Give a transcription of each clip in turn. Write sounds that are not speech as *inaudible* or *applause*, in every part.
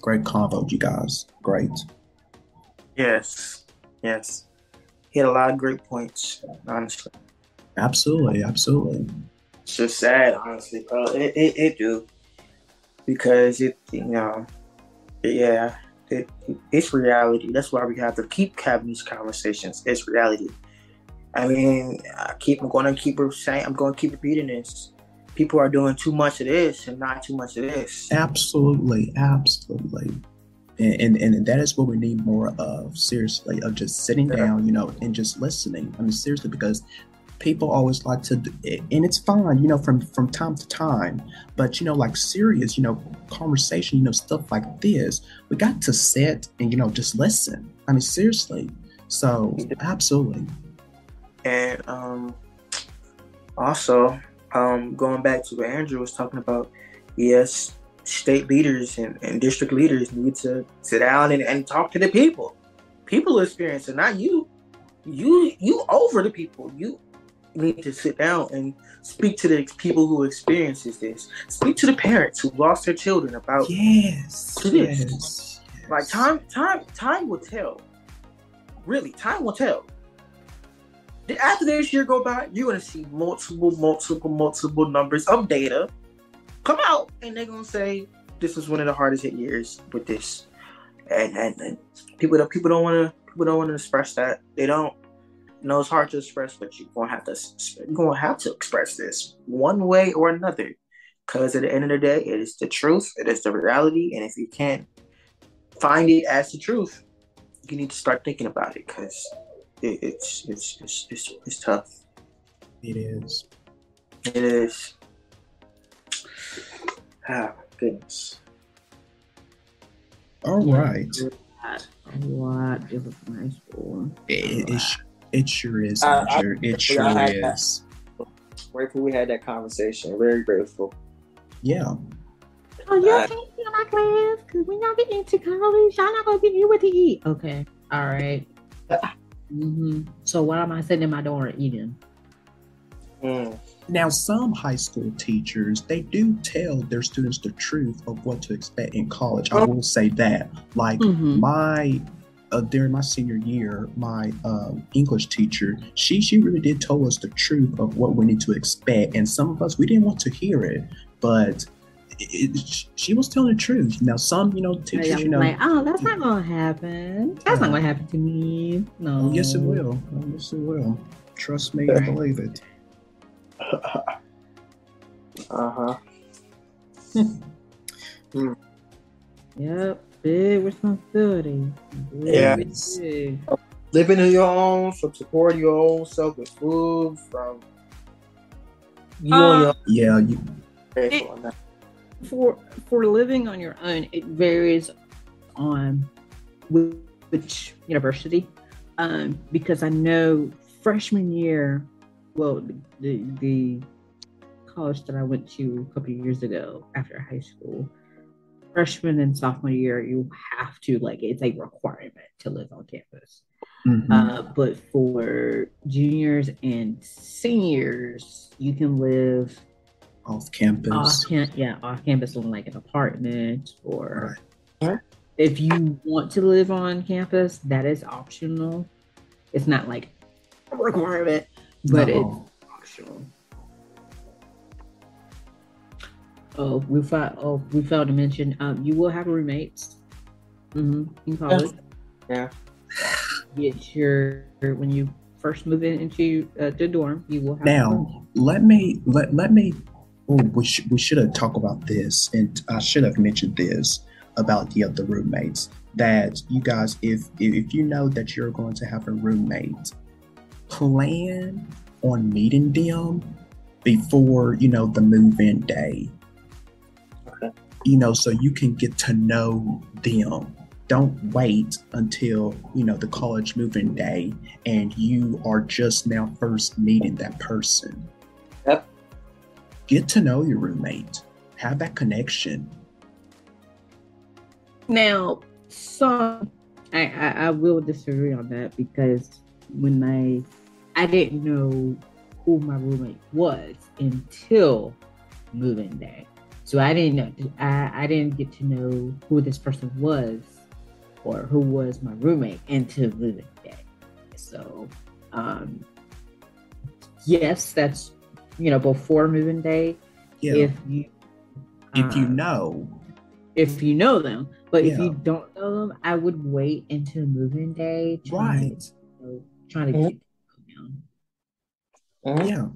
Great convo, you guys. Great. Yes. Yes. He had a lot of great points, honestly. Absolutely, absolutely. It's just sad, honestly, bro. It, it, it do. Because it, you know, yeah, it, it's reality. That's why we have to keep having these conversations. It's reality. I mean, I keep. I'm going to keep saying. I'm going to keep repeating this. People are doing too much of this and not too much of this. Absolutely, absolutely. And, and, and that is what we need more of. Seriously, of just sitting down, you know, and just listening. I mean, seriously, because people always like to, and it's fine, you know, from from time to time. But you know, like serious, you know, conversation, you know, stuff like this, we got to sit and you know just listen. I mean, seriously. So absolutely. And um, also, um, going back to what Andrew was talking about, yes, state leaders and, and district leaders need to sit down and, and talk to the people. People experience it, not you. You you over the people. You need to sit down and speak to the people who experiences this. Speak to the parents who lost their children about Yes. This. Yes. like time time time will tell. Really, time will tell. After this year go by, you're gonna see multiple, multiple, multiple numbers of data come out, and they're gonna say this was one of the hardest hit years with this. And and, and people don't people don't want to people don't want to express that. They don't. Know, it's hard to express, but you're gonna have to you're gonna have to express this one way or another. Because at the end of the day, it is the truth, it is the reality, and if you can't find it as the truth, you need to start thinking about it because it, it's, it's it's it's it's tough. It is. It is. Ah, goodness. All right. A lot of high school. It, it, sh- it sure is, I- I- Andrew. It I sure had that. is. Grateful we had that conversation. Very grateful. Yeah. Oh, you Uh, can't be in my class because when y'all get into college, y'all not gonna be here what to eat. Okay, all right. *laughs* hmm So what am I sitting in my dorm eating? Mm. Now, some high school teachers they do tell their students the truth of what to expect in college. I will say that. Like Mhm. my uh, during my senior year, my um, English teacher she she really did tell us the truth of what we need to expect, and some of us we didn't want to hear it, but. It, it, she was telling the truth. Now, some, you know, teachers, I'm you know, like, oh, that's not gonna happen. That's not gonna uh-huh. happen to me. No. Oh, yes, it will. Oh, yes, it will. Trust me, I believe it. *laughs* Uh huh. *laughs* Hmm. Yep. Big responsibility. Big, Yeah. big. Living on your own, from supporting your own self with food, from you on um, your Yeah, you, grateful on that. For for living on your own, it varies on whi- which university. Um, because I know freshman year, well, the the college that I went to a couple years ago after high school, freshman and sophomore year, you have to like it's a requirement to live on campus. mhm. Uh, but for juniors and seniors, you can live off campus. off cam- yeah off campus in like an apartment or Right. if you want to live on campus that is optional it's not like a requirement but No. it's optional oh we found oh we failed to mention um you will have roommates hmm in college Yeah. get your when you first move in into uh, the dorm you will have. Now, let me let let me. Oh, we should we should have talked about this, and I should have mentioned this about the other roommates. That you guys, if if if you know that you're going to have a roommate, plan on meeting them before you know the move-in day. Okay. You know, so you can get to know them. Don't wait until you know the college move-in day and you are just now first meeting that person. Get to know your roommate. Have that connection. Now, some I, I I will disagree on that because when I I didn't know who my roommate was until moving day. So I didn't know. I, I didn't get to know who this person was, or who was my roommate until moving day. So, um, yes, that's you know before moving day. Yeah. If you if you um, know, if you know them, but if you don't know them, I would wait until moving day. trying right? to- you know, trying to get them down. Mhm. Yeah,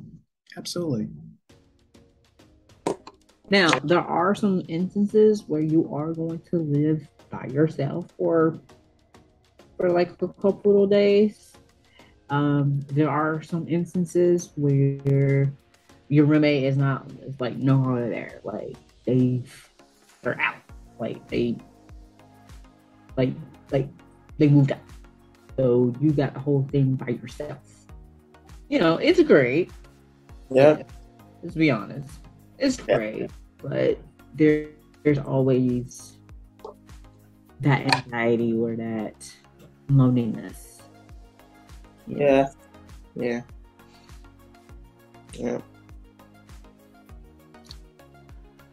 absolutely. Now, there are some instances where you are going to live by yourself or for like a couple of days. Um, there are some instances where your roommate is not is like no longer there. Like they they're out. Like they like like they moved out. So you got the whole thing by yourself. You know, it's great. Yeah. Let's be honest. It's Yeah. great, but there there's always that anxiety or that loneliness. Yeah. Yeah. Yeah.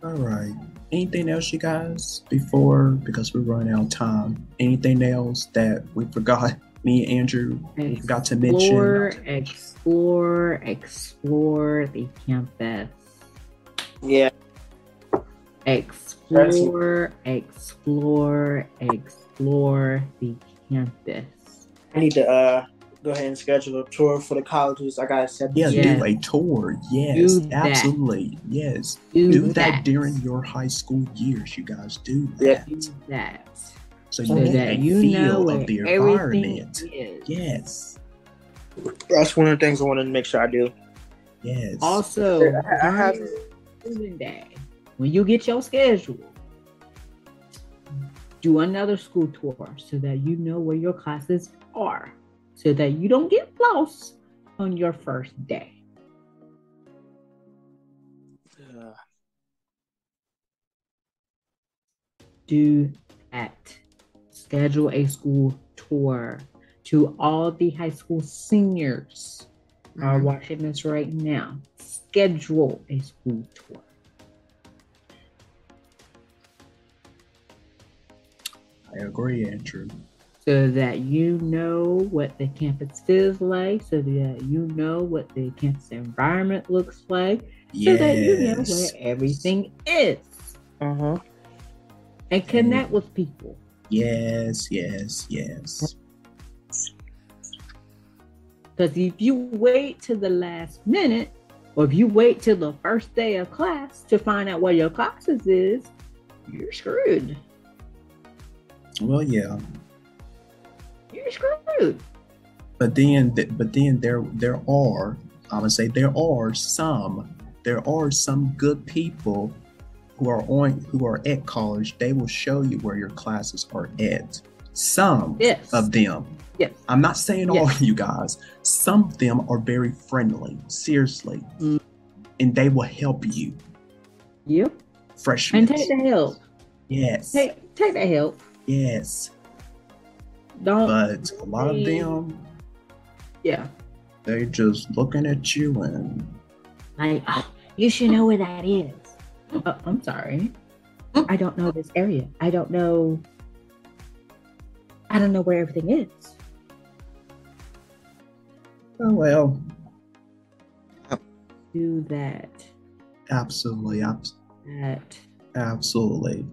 All right. Anything else, you guys, before because we're running out of time? Anything else that we forgot? *laughs* Me and Andrew we forgot to Explore, mention. explore, explore the campus. Yeah. Explore, explore, explore the campus. I need to uh go ahead and schedule a tour for the colleges. I gotta set Yeah, Yeah. do a tour. Yes, Do that. absolutely. Yes. Do, Do that, during your high school years, you guys. Do that. Yeah. Do that. So So you get that a you feel where of the environment. is. Yes. That's one of the things I wanted to make sure I do. Yes. Also, I- I have- student day, when you get your schedule, do another school tour so that you know where your classes are, so that you don't get lost on your first day. Uh, Do that. Schedule a school tour to all the high school seniors who are watching this right now. Schedule a school tour. I agree, Andrew. So that you know what the campus feels like, so that you know what the campus environment looks like, so that you know where everything is, uh-huh. and connect with people. Yes, yes, yes. Because if you wait to the last minute, or if you wait till the first day of class to find out what your classes is, you're screwed. Well, yeah. You're screwed. But then, but then there, there are. I would say there are some. There are some good people who are on, who are at college. They will show you where your classes are at. Some Yes. of them. Yes. I'm not saying all of you guys. Some of them are very friendly, seriously, Mm. and they will help you. Yep. Freshmen. And take the help. yes. Take take the help. Yes. Don't. But a lot of them, yeah. they just looking at you and Like, "Oh, you should know where that is. Uh, I'm sorry. I don't know this area. I don't know. I don't know where everything is. oh well, Do that. absolutely, abs- That. absolutely.